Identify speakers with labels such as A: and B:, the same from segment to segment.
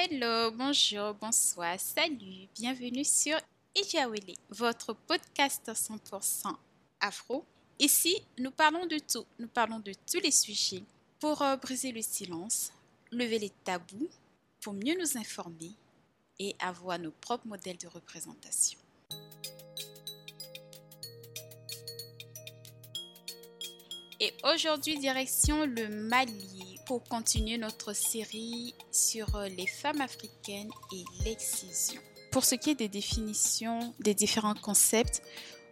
A: Hello, bonjour, bonsoir, salut, bienvenue sur Ijawele, votre podcast 100% afro. Ici, nous parlons de tout, nous parlons de tous les sujets pour euh, briser le silence, lever les tabous, pour mieux nous informer et avoir nos propres modèles de représentation. Et aujourd'hui, direction le Mali pour continuer notre série sur euh, les femmes africaines et l'excision. Pour ce qui est des définitions des différents concepts,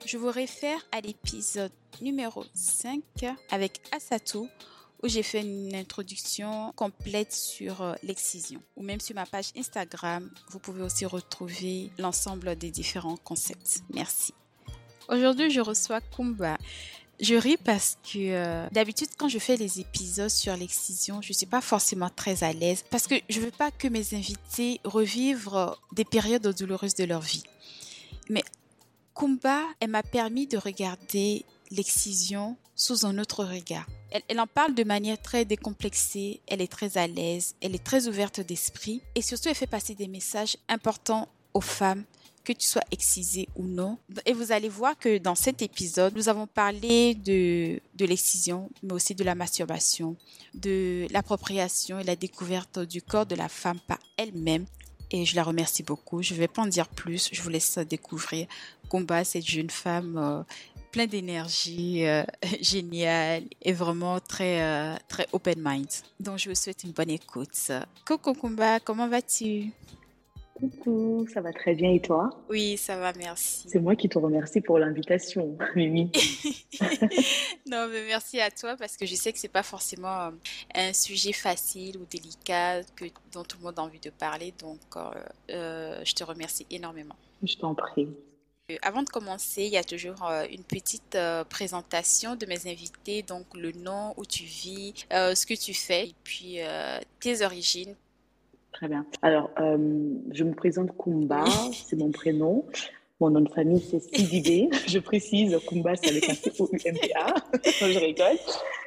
A: je vous réfère à l'épisode numéro 5 avec Asato où j'ai fait une introduction complète sur euh, l'excision. Ou même sur ma page Instagram, vous pouvez aussi retrouver l'ensemble des différents concepts. Merci. Aujourd'hui, je reçois Kumba. Je ris parce que euh, d'habitude, quand je fais les épisodes sur l'excision, je ne suis pas forcément très à l'aise parce que je ne veux pas que mes invités revivent des périodes douloureuses de leur vie. Mais Kumba, elle m'a permis de regarder l'excision sous un autre regard. Elle, elle, en parle de manière très décomplexée, elle est très à l'aise, elle est très ouverte d'esprit et surtout elle fait passer des messages importants aux femmes que tu sois excisé ou non. Et vous allez voir que dans cet épisode, nous avons parlé de, de l'excision, mais aussi de la masturbation, de l'appropriation et la découverte du corps de la femme par elle-même. Et je la remercie beaucoup. Je ne vais pas en dire plus. Je vous laisse découvrir Combat, cette jeune femme euh, pleine d'énergie, euh, géniale et vraiment très, euh, très open mind. Donc, je vous souhaite une bonne écoute. Coucou Kumba, comment vas-tu?
B: Coucou, ça va très bien et toi?
A: Oui, ça va, merci.
B: C'est moi qui te remercie pour l'invitation, Mimi.
A: non, mais merci à toi parce que je sais que c'est pas forcément un sujet facile ou délicat que, dont tout le monde a envie de parler, donc euh, euh, je te remercie énormément.
B: Je t'en prie.
A: Euh, avant de commencer, il y a toujours euh, une petite euh, présentation de mes invités, donc le nom, où tu vis, ce que tu fais et puis tes origines
B: Très bien. Alors, euh, je me présente Kumba, c'est mon prénom. Mon nom de famille, c'est Sidibé. Je précise, Kumba, c'est avec un C-O-U-M-B-A. je rigole.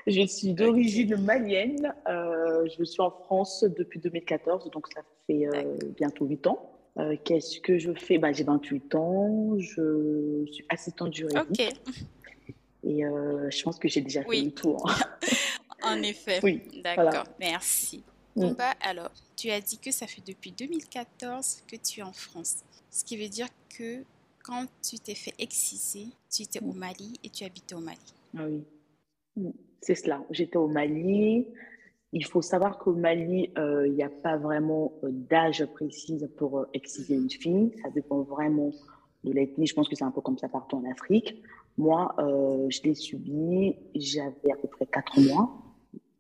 B: Je suis d'origine malienne. Euh, je suis en France depuis 2014, donc ça fait euh, bientôt 8 ans. Euh, Qu'est-ce que je fais? Bah, J'ai 28 ans. Je suis assistante juridique.
A: Ok.
B: Et je pense que j'ai déjà fait le tour.
A: En effet.
B: Oui,
A: D'accord,
B: voilà.
A: merci.
B: Mm.
A: Kumba, alors, tu as dit que ça fait depuis 2014 que tu es en France. Ce qui veut dire que quand tu t'es fait exciser, tu étais au Mali et tu habitais au Mali.
B: Ah oui, Mm, c'est cela. J'étais au Mali. Il faut savoir qu'au Mali, euh, il n'y a pas vraiment euh, d'âge précis pour euh, exciser une fille. Ça dépend vraiment de l'ethnie. Je pense que c'est un peu comme ça partout en Afrique. Moi, euh, je l'ai subi. J'avais à peu près quatre mois.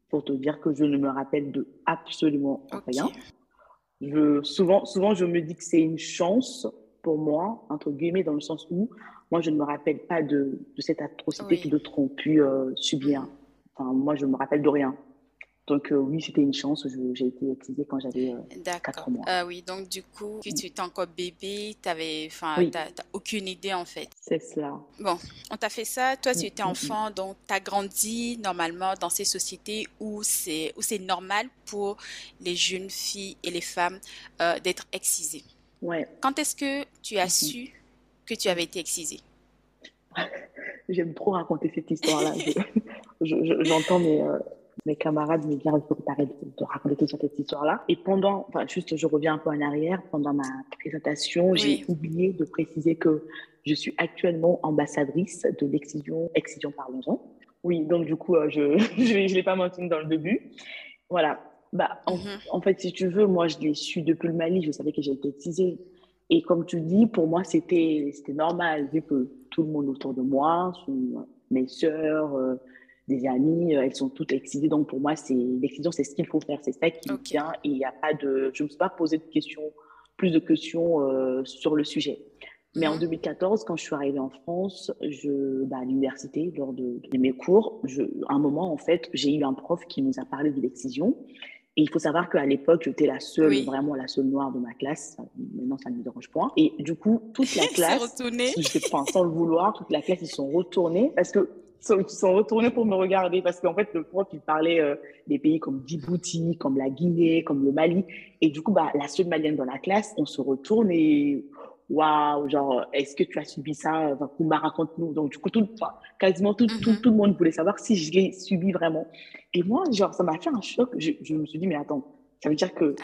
B: Pour te dire que je ne me rappelle de absolument rien. Je, souvent, souvent, je me dis que c'est une chance pour moi, entre guillemets, dans le sens où moi, je ne me rappelle pas de, de cette atrocité
A: Oui.
B: que d'autres ont pu euh, subir. Enfin, moi, je ne me rappelle de rien. Donc, euh, oui, c'était une chance. J'ai été excisée quand j'avais. euh,
A: D'accord.
B: Quatre mois.
A: Ah oui, donc du coup, tu étais encore bébé, t'avais, enfin,
B: Oui.
A: aucune idée en fait.
B: c'est cela.
A: Bon, on t'a fait ça, toi tu étais
B: mm, mm.
A: enfant, donc tu as grandi normalement dans ces sociétés où c'est normal pour les jeunes filles et les femmes euh, d'être excisées.
B: Ouais,
A: Quand est-ce que tu as
B: Mhm.
A: su que tu avais été excisée?
B: j'aime trop raconter cette histoire-là. Je- je- je- J'entends mes, euh, mes camarades me dire il faut que tu arrêtes de, raconter toute cette histoire-là. Et pendant, enfin, juste, je reviens un peu en arrière. Pendant ma présentation, j'ai oublié de préciser que je suis actuellement ambassadrice de l'excision, excision parlons-en. Oui, donc du coup, euh, je ne l'ai pas mentionné dans le début. Voilà. Bah, en,
A: Mhm.
B: en fait, si tu veux, moi, je l'ai su depuis le Mali. Je savais que été excisée. Et comme tu dis, pour moi, c'était c'était normal, vu que tout le monde autour de moi, sont mes sœurs, euh, des amis, euh, elles sont toutes excisées. Donc, pour moi, c'est l'excision, c'est ce qu'il faut faire. C'est ça qui me tient. Et il n'y a pas de. Je ne me suis pas posé de questions, plus de questions euh, sur le sujet. Mais en
A: Mhm.
B: 2014, quand je suis arrivée en France, je, bah, à l'université, lors de, de mes cours, je, à un moment, en fait, j'ai eu un prof qui nous a parlé de l'excision. Et il faut savoir qu'à l'époque, j'étais la seule,
A: Oui.
B: vraiment la seule noire de ma classe. Maintenant, ça ne me dérange point. Et du coup, toute la classe, je sais pas, sans le vouloir, toute la classe, ils sont retournés parce que sont, sont retournés pour me regarder parce qu'en fait, le prof, il parlait euh, des pays comme Djibouti, comme la Guinée, comme le Mali. Et du coup, bah, la seule malienne dans la classe, on se retourne et waouh, genre, est-ce que tu as subi ça? Enfin, Kumba, raconte-nous. Donc, du coup, tout, enfin, quasiment tout, tout,
A: Mhm.
B: tout le monde voulait savoir si je l'ai subi vraiment. Et moi, genre, ça m'a fait un choc. Je, je me suis dit, mais attends, ça veut dire que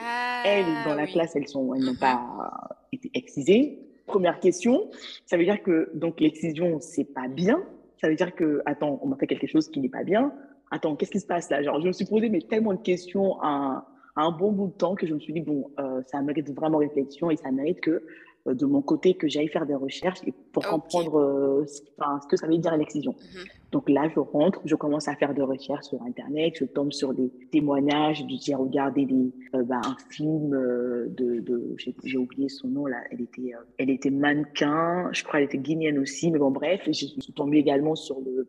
B: elles, dans
A: Ah
B: la
A: oui.
B: classe, elles sont, elles n'ont
A: Mhm.
B: pas été excisées. Première question, ça veut dire que donc l'excision, c'est pas bien. Ça veut dire que, attends, on m'a fait quelque chose qui n'est pas bien. Attends, qu'est-ce qui se passe là? Genre, je me suis posé mais tellement de questions à un, bon bout de temps que je me suis dit, bon, euh, ça mérite vraiment réflexion et ça mérite que, euh, de mon côté, que j'aille faire des recherches et pour comprendre euh, ce, enfin, ce que ça veut dire l'excision.
A: Mhm.
B: Donc là, je rentre, je commence à faire des recherches sur Internet, je tombe sur des témoignages, j'ai regardé des, bah, un film de, de j'ai oublié son nom là, elle était, elle était mannequin, je crois qu'elle était guinéenne aussi, mais bon bref, je suis tombée également sur le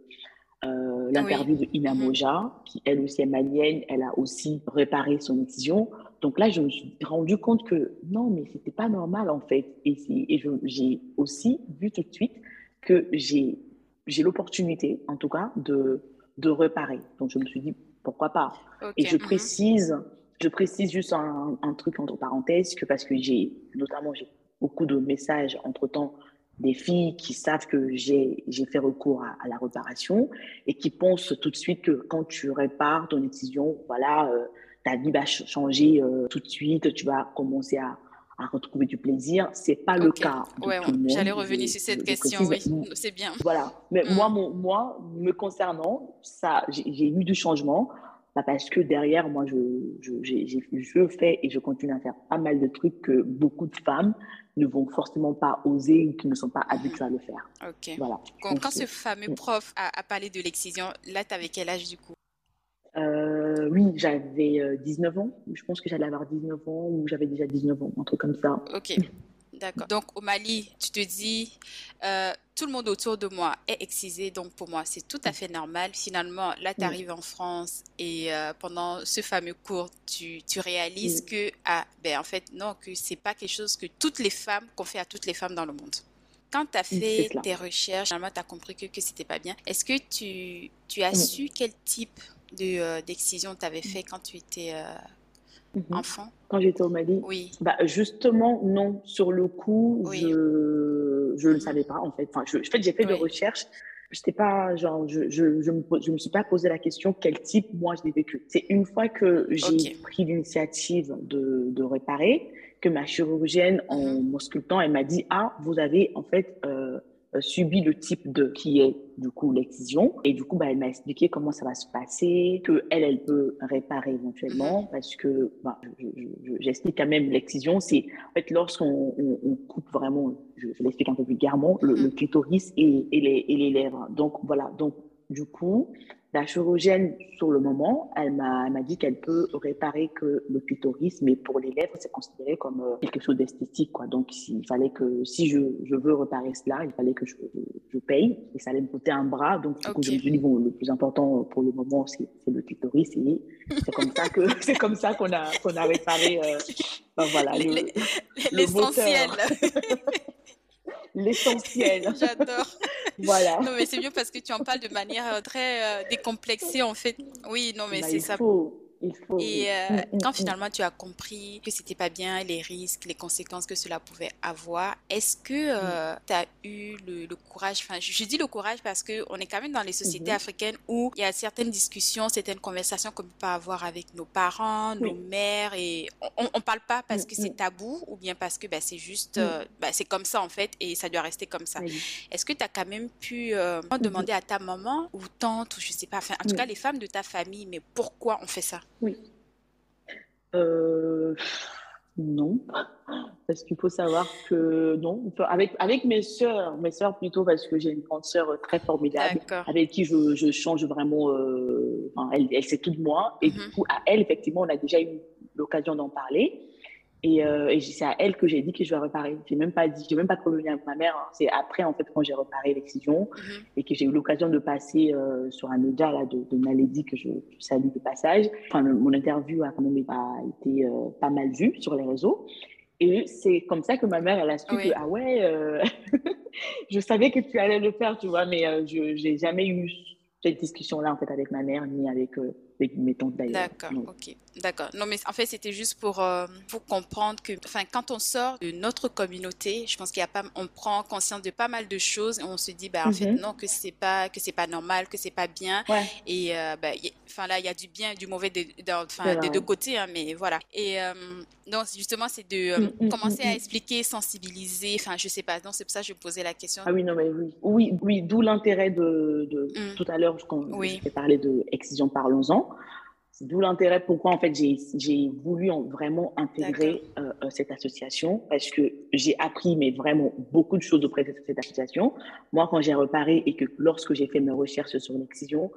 B: euh, l'interview de Ina
A: Mhm.
B: Moja, qui elle aussi est malienne, elle a aussi réparé son excision. Donc là, je me suis rendu compte que non, mais c'était pas normal en fait. Et, j'ai aussi vu tout de suite que j'ai l'opportunité, en tout cas, de, de réparer. Donc je me suis dit, pourquoi pas? Et je
A: mhm.
B: précise, je précise juste un, un truc entre parenthèses, que parce que j'ai, notamment, j'ai beaucoup de messages entre-temps des filles qui savent que j'ai j'ai fait recours à, à la réparation et qui pensent tout de suite que quand tu répares ton excision, voilà, euh, ta vie va ch- changer euh, tout de suite, tu vas commencer à, à retrouver du plaisir. C'est pas le cas
A: Ouais, ouais. J'allais revenir sur cette question, oui. C'est bien.
B: Voilà. Mais
A: Mm.
B: moi, mon, moi, me concernant, ça, j'ai j'ai eu du changement. Bah, parce que derrière, moi, je, je, j'ai- je fais et je continue à faire pas mal de trucs que beaucoup de femmes ne vont forcément pas oser ou qui ne sont pas habituées à le faire.
A: Ok.
B: Voilà.
A: Quand,
B: Donc,
A: quand ce fameux
B: Mm.
A: prof a, a parlé de l'excision, là, tu avais quel âge du coup?
B: Euh, oui, j'avais euh, 19 ans. Je pense que j'allais avoir 19 ans ou j'avais déjà 19 ans, un truc comme ça.
A: Ok, d'accord. Donc au Mali, tu te dis, euh, tout le monde autour de moi est excisé, donc pour moi c'est tout à fait normal. Finalement, là tu
B: Mm.
A: arrives en France et euh, pendant ce fameux cours, tu, tu réalises
B: Mm.
A: que, ah, ben en fait non, que c'est pas quelque chose que toutes les femmes, qu'on fait à toutes les femmes dans le monde. Quand tu as
B: Mm,
A: fait tes recherches, finalement tu as compris que, que c'était pas bien. Est-ce que tu, tu as
B: Mm.
A: su quel type de, euh, d'excision tu avais fait quand tu étais euh,
B: Mhm.
A: enfant?
B: Quand j'étais au Mali,
A: Oui,
B: bah, justement, non. Sur le coup,
A: Oui.
B: je, je ne
A: Mhm.
B: savais pas, en fait. Enfin, je, en fait, j'ai fait des
A: Oui.
B: recherches. J'étais pas, genre, je, je, je me, je me suis pas posé la question quel type moi je l'ai vécu. C'est une fois que j'ai pris l'initiative de, de réparer que ma chirurgienne, en
A: Mhm.
B: m'auscultant, elle m'a dit, ah, vous avez, en fait, euh, subi le type de, qui est, du coup, l'excision. Et du coup, bah, elle m'a expliqué comment ça va se passer, que elle, elle peut réparer éventuellement,
A: Mhm.
B: parce que, bah, je- je- je- j'explique quand même l'excision, c'est, en fait, lorsqu'on on, on coupe vraiment, je, je l'explique un peu vulgairement, le,
A: Mhm.
B: le clitoris et, et, les, et les lèvres. Donc, voilà. Donc, du coup, la chirurgienne, sur le moment, elle m'a elle m'a dit qu'elle peut réparer que le clitoris, mais pour les lèvres, c'est considéré comme euh, quelque chose d'esthétique, quoi. Donc, il fallait que, si je, je veux réparer cela, il fallait que je, je paye, et ça allait me coûter un bras. Donc, du coup, je me suis dit, bon, le plus important pour le moment, c'est c'est le clitoris, et c'est comme ça que, c'est comme ça qu'on a, qu'on a réparé, euh, ben voilà,
A: Les-
B: le-
A: les-
B: le
A: l'essentiel. J'adore.
B: voilà.
A: Non, mais c'est bien parce que tu en parles de manière euh, très euh, décomplexée, en fait. Oui, non, mais
B: Bah,
A: c'est ça.
B: faut, il faut.
A: Et euh,
B: Mm, mm,
A: quand
B: mm.
A: finalement tu as compris que c'était pas bien, les risques, les conséquences que cela pouvait avoir, est-ce que
B: Mm.
A: tu as eu le, le courage, enfin je, je dis le courage parce que on est quand même dans les sociétés
B: Mhm.
A: africaines où il y a certaines discussions, certaines conversations qu'on peut pas avoir avec nos parents, nos mères et on, on, on parle pas parce que c'est tabou ou bien parce que bah, c'est juste, euh, bah, c'est comme ça en fait et ça doit rester comme ça. Est-ce que tu as quand même pu euh, demander à ta maman ou tante ou je sais pas, enfin, en tout cas les femmes de ta famille, mais pourquoi on fait ça?
B: Oui. Euh, non, parce qu'il faut savoir que non, avec, avec mes sœurs, mes sœurs plutôt, parce que j'ai une grande sœur très formidable, avec qui je, je change vraiment, euh, enfin, elle, elle sait tout de moi, et
A: Mhm.
B: du coup, à elle, effectivement, on a déjà eu l'occasion d'en parler. Et, euh, et c'est à elle que j'ai dit que je vais réparer. J'ai même pas dit, j'ai même pas prévenu avec ma mère. hein. C'est après, en fait, quand j'ai réparé l'excision
A: Mhm.
B: et que j'ai eu l'occasion de passer euh, sur un média là, de, de que je, je salue de passage. Enfin, le- mon interview a quand même a été euh, pas mal vue sur les réseaux. Et c'est comme ça que ma mère, elle a su
A: Oui.
B: que, ah ouais, je savais que tu allais le faire, tu vois, mais je j'ai jamais eu cette discussion-là en fait avec ma mère ni avec, avec mes tantes d'ailleurs.
A: D'accord, ok. D'accord. Non, mais en fait, c'était juste pour, euh, pour comprendre que, enfin, quand on sort de notre communauté, je pense qu'il y a pas, on prend conscience de pas mal de choses et on se dit, bah, en fait,
B: Mhm.
A: non, que c'est pas, que c'est pas normal, que c'est pas bien.
B: Ouais,
A: Et, euh, bah, là, il y a du bien et du mauvais enfin, des deux côtés, hein, mais voilà. Et, euh, donc, justement, c'est de euh,
B: Mm, mm,
A: commencer
B: mm,
A: à expliquer, sensibiliser, enfin, je sais pas. Donc, c'est pour ça que je posais la question.
B: Ah oui, non, mais oui. Oui, oui, d'où l'intérêt de, de
A: Mm,
B: tout à l'heure, quand
A: oui,
B: je t'ai parlé de Excision Parlons-en. D'où l'intérêt pourquoi en fait j'ai voulu en- vraiment intégrer euh, euh, cette association parce que j'ai appris mais vraiment beaucoup de choses auprès de cette association. Moi, quand j'ai reparé et que lorsque j'ai fait mes recherches sur l'excision,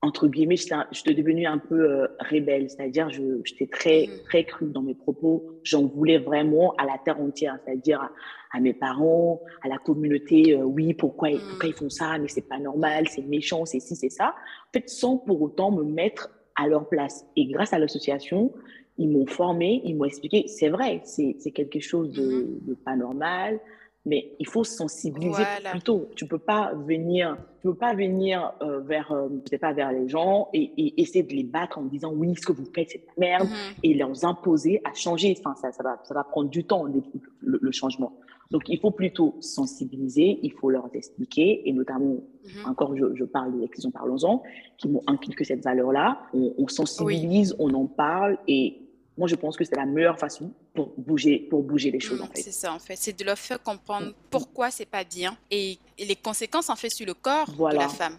B: entre guillemets, j'étais devenue un peu euh, rebelle, c'est-à-dire j'étais très
A: Mhm,
B: très crue dans mes propos. J'en voulais vraiment à la terre entière, c'est-à-dire à, à mes parents, à la communauté. euh, oui, pourquoi pourquoi
A: mm,
B: ils font ça Mais c'est pas normal, c'est méchant, c'est ci, c'est ça. En fait, sans pour autant me mettre à leur place. Et grâce à l'association, ils m'ont formé, ils m'ont expliqué. C'est vrai, c'est quelque chose de, de pas normal mais il faut sensibiliser
A: Voilà.
B: plutôt. Tu peux pas venir, tu peux pas venir euh, vers, euh, je sais pas, vers les gens et, et essayer de les battre en disant oui, ce que vous faites c'est de la merde
A: Mhm,
B: et leur imposer à changer. Enfin, ça, ça va, ça va prendre du temps le, le- le changement. Donc, il faut plutôt sensibiliser, il faut leur expliquer et notamment,
A: mhm.
B: encore, je, je parle de l'excision parlons-en, qui m'ont inculqué cette valeur-là. On, on
A: Oui.
B: sensibilise, on en parle et moi, je pense que c'est la meilleure façon pour bouger, pour bouger les choses
A: Mm,
B: en fait.
A: c'est ça en fait, c'est de leur faire comprendre
B: Mm,
A: pourquoi c'est pas bien et, et les conséquences en fait sur le corps de la femme.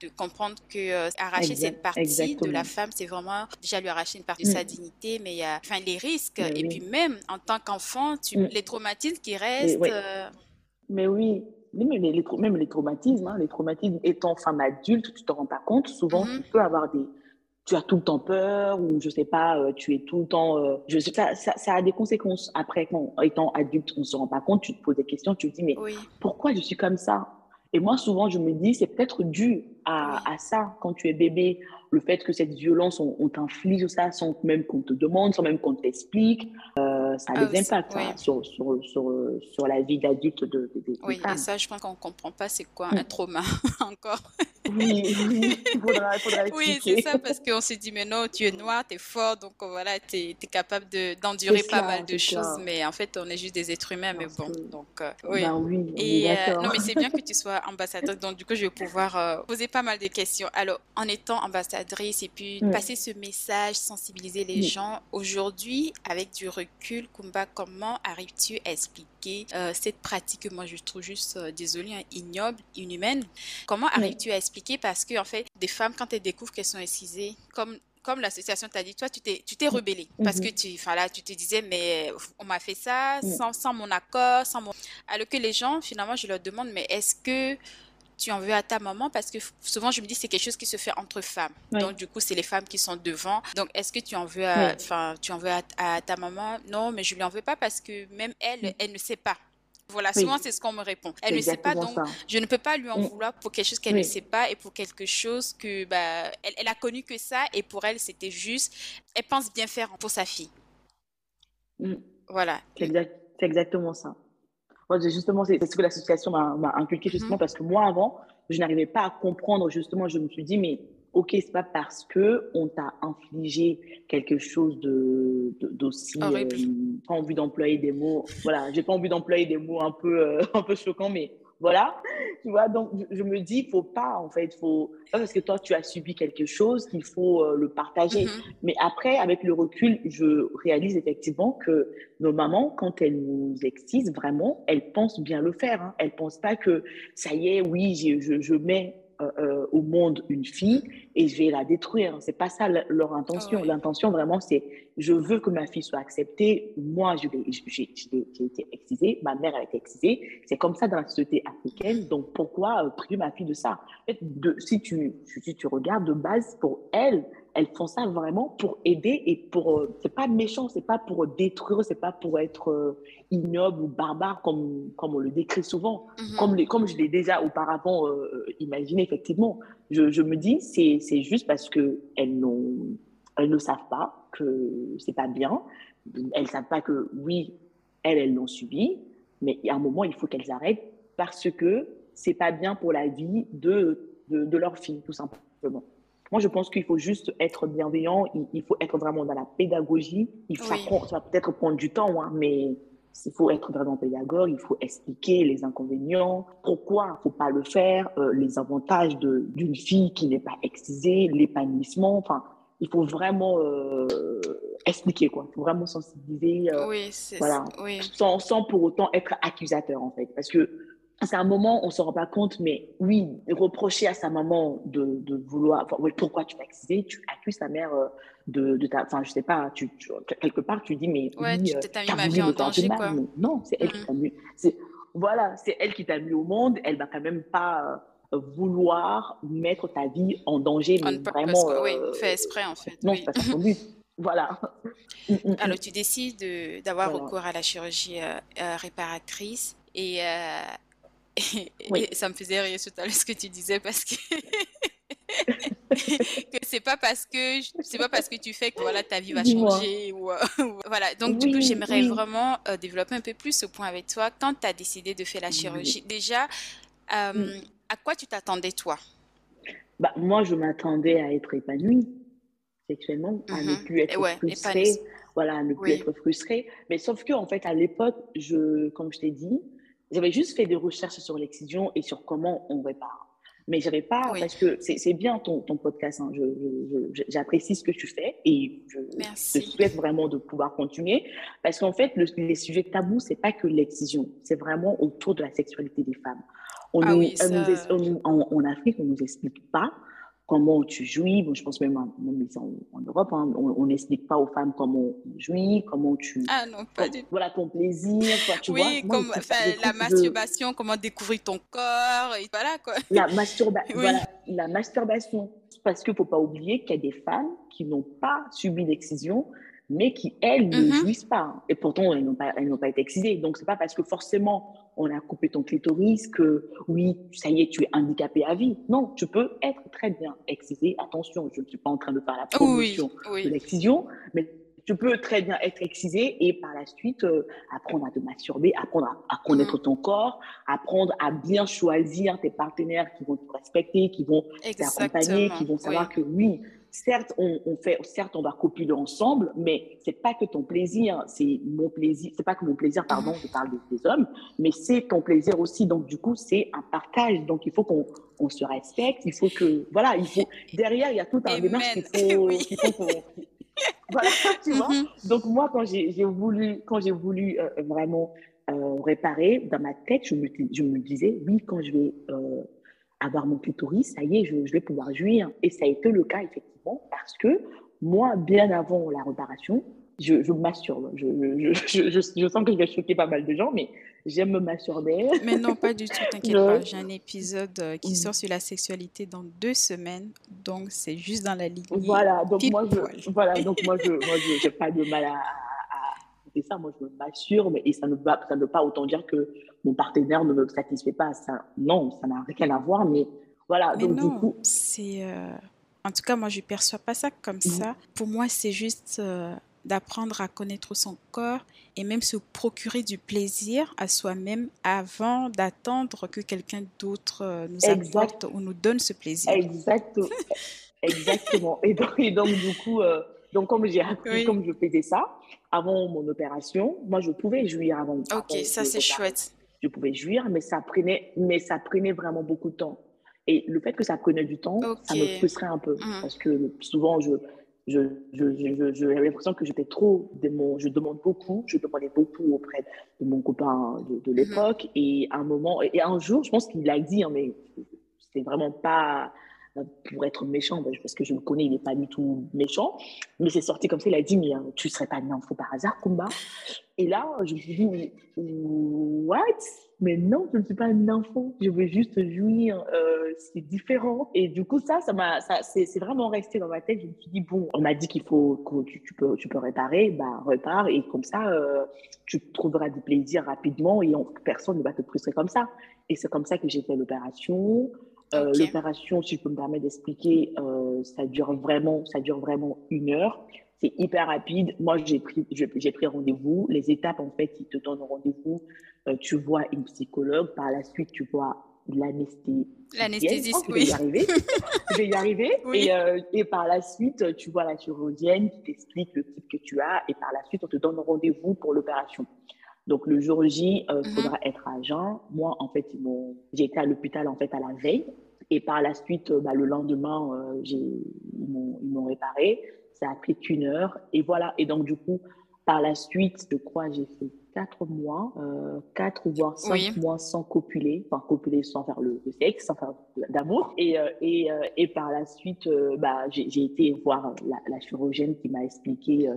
A: De comprendre que euh, arracher cette partie de la femme, c'est vraiment déjà lui arracher une partie de sa
B: Mm.
A: dignité, mais il y a enfin, les risques.
B: Mais
A: Et puis même en tant qu'enfant,
B: Mm.
A: les traumatismes qui
B: Mais
A: restent.
B: oui.
A: euh,
B: Mais oui, même les, même traumatismes, hein, les traumatismes étant femme adulte, tu te rends pas compte. Souvent, tu peux avoir des, tu as tout le temps peur ou je sais pas, euh, tu es tout le temps, euh, je sais, ça, ça, ça a des conséquences. Après, quand étant adulte, on se rend pas compte, tu te poses des questions, tu te dis mais
A: Oui,
B: pourquoi je suis comme ça? Et moi, souvent, je me dis, c'est peut-être dû à, à ça, quand tu es bébé, le fait que cette violence, on, on t'inflige ça sans même qu'on te demande, sans même qu'on t'explique, euh, ça a
A: ah
B: des impacts
A: oui,
B: ça, sur, sur, sur, sur la vie d'adulte de, de- de-
A: oui. Et
B: femmes.
A: ça, je pense qu'on comprend pas c'est quoi
B: Mm.
A: un trauma encore.
B: Oui, oui, il faudra, il faudra
A: Oui, c'est ça, parce qu'on se dit, mais non, tu es noir, tu es fort, donc euh, voilà, tu es, capable de,
B: C'est
A: d'endurer pas
B: cela,
A: mal de choses, mais en fait, on est juste des êtres humains, mais bon,
B: que,
A: donc euh, oui.
B: ben oui,
A: Et euh, non, mais c'est bien que tu sois ambassadrice, donc du coup, je vais pouvoir euh, poser pas mal de questions. Alors, en étant ambassadrice et puis passer ce message, sensibiliser les gens, aujourd'hui, avec du recul, Kumba, comment arrives-tu à expliquer euh, cette pratique que moi je trouve juste, euh, désolée, hein, ignoble, inhumaine? Comment
B: Oui,
A: arrives-tu à expliquer? Parce que, en fait, des femmes, quand elles découvrent qu'elles sont excisées, comme comme l'association t'a dit, toi, tu t'es, tu t'es rebellée. Parce que
B: Mhm,
A: tu, enfin là, tu te disais, mais on m'a fait ça sans, sans mon accord, sans mon... Alors que les gens, finalement, je leur demande, mais est-ce que tu en veux à ta maman? Parce que souvent, je me dis, c'est quelque chose qui se fait entre femmes.
B: Oui,
A: Donc, du coup, c'est les femmes qui sont devant. Donc, est-ce que tu en veux à,
B: oui.
A: tu en veux à, à ta maman? Non, mais je lui en veux pas parce que même elle, elle ne sait pas. Voilà, souvent, c'est ce qu'on me répond. Elle ne sait pas, donc
B: ça.
A: je ne peux pas lui en
B: Mm,
A: vouloir pour quelque chose qu'elle ne sait pas et pour quelque chose que, bah, elle, elle a connu que ça et pour elle, c'était juste, elle pense bien faire pour sa fille.
B: mm.
A: Voilà.
B: C'est exact, c'est exactement ça. Moi, justement, c'est ce que l'association m'a inculqué
A: Mhm.
B: justement parce que moi, avant, je n'arrivais pas à comprendre justement. Je me suis dit, mais ok, c'est pas parce que on t'a infligé quelque chose de d'aussi. Euh, pas envie d'employer des mots. Voilà, j'ai pas envie d'employer des mots un peu euh, un peu choquants, mais voilà. Tu vois, donc je, me dis, faut pas en fait, faut pas parce que toi tu as subi quelque chose qu'il faut euh, le partager.
A: Mhm.
B: Mais après, avec le recul, je réalise effectivement que nos mamans, quand elles nous excisent vraiment, elles pensent bien le faire. Hein. Elles pensent pas que ça y est, oui, je mets euh, euh, au monde une fille et je vais la détruire. C'est pas ça le- leur
A: Ah
B: intention.
A: oui.
B: L'intention vraiment, c'est je veux que ma fille soit acceptée. Moi, j'ai été excisée, ma mère a été excisée. C'est comme ça dans la société africaine. Donc pourquoi euh, priver ma fille de ça? De, si tu si tu regardes de base pour elles, elles font ça vraiment pour aider et pour euh, c'est pas méchant, c'est pas pour détruire, c'est pas pour être euh, ignoble ou barbare comme comme on le décrit souvent.
A: Mhm.
B: Comme les, comme je l'ai déjà auparavant euh, imaginé effectivement. Je, je me dis c'est c'est juste parce que elles ne savent pas que c'est pas bien. Elles savent pas que oui, elles elles l'ont subi, mais à un moment il faut qu'elles arrêtent parce que c'est pas bien pour la vie de de, de leur fille, tout simplement. Moi, je pense qu'il faut juste être bienveillant, il, faut être vraiment dans la pédagogie. Il faut, ça, va peut-être prendre du temps, hein, mais il faut être vraiment pédagogue, il faut expliquer les inconvénients, pourquoi il ne faut pas le faire, euh, les avantages d'une fille qui n'est pas excisée, l'épanouissement. Enfin, il faut vraiment euh, expliquer, quoi. Il faut vraiment sensibiliser. Euh, oui, voilà, oui. Sans, sans pour autant être accusateur, en fait. Parce que c'est un moment, on ne se rend pas compte, mais oui, reprocher à sa maman de, de vouloir, oui, pourquoi tu m'as tu accuses ta mère euh, de, de ta, enfin, je sais pas, tu, quelque part, tu dis, mais
A: ouais, oui, tu t'as mis ma vie en danger, quoi.
B: non, c'est elle qui t'a mis, voilà, c'est elle qui t'a mis au monde, elle va quand même pas euh, vouloir mettre ta vie en danger, mais vraiment.
A: oui, euh, fait exprès, en fait.
B: Non,
A: oui.
B: c'est pas son but. Voilà.
A: Mm, mm, Alors, mm. tu décides d'avoir recours à la chirurgie réparatrice et et, ça me faisait rire tout à l'heure ce que tu disais parce que que c'est pas parce que c'est pas parce que tu fais que voilà ta vie va changer ou, voilà. Donc du coup j'aimerais vraiment euh, développer un peu plus ce point avec toi quand tu as décidé de faire la chirurgie. Déjà euh, à quoi tu t'attendais toi?
B: Bah, moi je m'attendais à être épanouie sexuellement à ne mm-hmm. plus être frustrée voilà à ne plus être frustrée. Mais sauf que en fait à l'époque je comme je t'ai dit j'avais juste fait des recherches sur l'excision et sur comment on répare. Mais j'avais pas, parce que c'est bien ton, ton podcast, hein, j'apprécie ce que tu fais et je, je, souhaite vraiment de pouvoir continuer. Parce qu'en fait, le, les sujets tabous, c'est pas que l'excision, c'est vraiment autour de la sexualité des femmes. On ah nous, oui, ça... en, Afrique, on nous explique pas comment tu jouis. Bon, je pense même, en, même en, Europe, hein, on n'explique pas aux femmes comment on jouit, comment tu.
A: Ah non, pas du tout.
B: Voilà ton plaisir, quoi, tu
A: oui, vois. comme la masturbation, comment découvrir ton corps, et voilà quoi.
B: La, masturba voilà, la masturbation. Parce qu'il ne faut pas oublier qu'il y a des femmes qui n'ont pas subi l'excision, mais qui, elles, ne mm-hmm. jouissent pas. Et pourtant, elles n'ont pas, elles pas été excisées. Donc, c'est pas parce que forcément on a coupé ton clitoris que, oui, ça y est, tu es handicapé à vie. Non, tu peux être très bien excisé. Attention, je ne suis pas en train de faire la promotion de l'excision, mais tu peux très bien être excisé et par la suite euh, apprendre à te masturber, apprendre à, connaître mm. ton corps, apprendre à bien choisir tes partenaires qui vont te respecter, qui vont t'accompagner, qui vont savoir que oui, certes, on, fait, certes, on va copuler ensemble, mais c'est pas que ton plaisir, c'est mon plaisir, c'est pas que mon plaisir, pardon, je parle des, hommes, mais c'est ton plaisir aussi. Donc, du coup, c'est un partage. Donc, il faut qu'on on se respecte. Il faut que, voilà, il faut, derrière, il y a tout un démarche qu'il faut, qu'on, voilà, tu vois. Mm-hmm. Donc, moi, quand j'ai, voulu, quand j'ai voulu euh, vraiment euh, réparer, dans ma tête, je me, je me disais, oui, quand je vais, euh, avoir mon clitoris, ça y est, je, je, vais pouvoir jouir. Et ça a été le cas, effectivement, parce que moi, bien avant la réparation, je, je masturbe. Je, sens que je vais choquer pas mal de gens, mais j'aime me masturber.
A: Mais non, pas du tout, t'inquiète pas. J'ai un épisode euh, qui mm. sort sur la sexualité dans deux semaines, donc c'est juste dans la ligne.
B: Voilà, donc moi, je, voilà, donc moi, je n'ai pas de mal à, et ça, moi, je me masturbe et ça ne, va, ça ne veut pas autant dire que mon partenaire ne me satisfait pas. Ça, non, ça n'a rien à voir, mais voilà.
A: donc, du coup. C'est. Euh, en tout cas, moi, je ne perçois pas ça comme mhm. ça. Pour moi, c'est juste euh, d'apprendre à connaître son corps et même se procurer du plaisir à soi-même avant d'attendre que quelqu'un d'autre euh, nous apporte ou nous donne ce plaisir.
B: Exactement. Exactement. Et donc, et donc, du coup, donc comme j'ai appris, comme je faisais ça, avant mon opération, moi, je pouvais jouir avant.
A: Ok, ça c'est chouette.
B: Je pouvais jouir, mais ça prenait, mais ça prenait vraiment beaucoup de temps. Et le fait que ça prenait du temps, ça me frustrait un peu mmh. parce que souvent je je, je, j'avais l'impression que j'étais trop de mon, je demande beaucoup, je demandais beaucoup auprès de mon copain de, mmh. l'époque. Et un moment, et un jour, je pense qu'il l'a dit, hein, mais c'était vraiment pas, pour être méchant, parce que je le connais, il n'est pas du tout méchant. Mais c'est sorti comme ça, il a dit, mais euh, tu ne serais pas une info par hasard, Kumba? Et là, je me suis dit, what? Mais non, je ne suis pas une info, je veux juste jouir, euh, c'est différent. Et du coup, ça, ça m'a, ça, c'est vraiment resté dans ma tête. Je me suis dit, bon, on m'a dit qu'il faut, que tu, peux, tu peux réparer, bah, répare, et comme ça, euh, tu trouveras du plaisir rapidement et personne ne va te frustrer comme ça. Et c'est comme ça que j'ai fait l'opération. Euh, l'opération, si je peux me permettre d'expliquer, euh, ça dure vraiment, ça dure vraiment une heure. C'est hyper rapide. Moi, j'ai pris, j'ai pris rendez-vous. Les étapes, en fait, ils te donnent rendez-vous. Euh, tu vois une psychologue. Par la suite, tu vois. L'anesthésie, Je
A: oui.
B: vais y arriver. je vais y arriver.
A: Oui.
B: Et, euh, et par la suite, tu vois la chirurgienne qui t'explique le type que tu as. Et par la suite, on te donne rendez-vous pour l'opération. Donc, le jour J, il
A: Mhm.
B: faudra être à jeun. Moi, en fait, j'ai été à l'hôpital en fait à la veille. Et par la suite, euh, bah, le lendemain, euh, j'ai- ils m'ont ils m'ont réparé. Ça a pris qu'une heure. Et voilà. Et donc, du coup, par la suite, je crois, j'ai fait quatre mois, euh, quatre voire cinq
A: Oui.
B: mois sans copuler, enfin copuler sans faire le, le sexe, sans faire d'amour. Et, euh, et, euh, et par la suite, euh, bah, j'ai été voir la, la chirurgienne qui m'a expliqué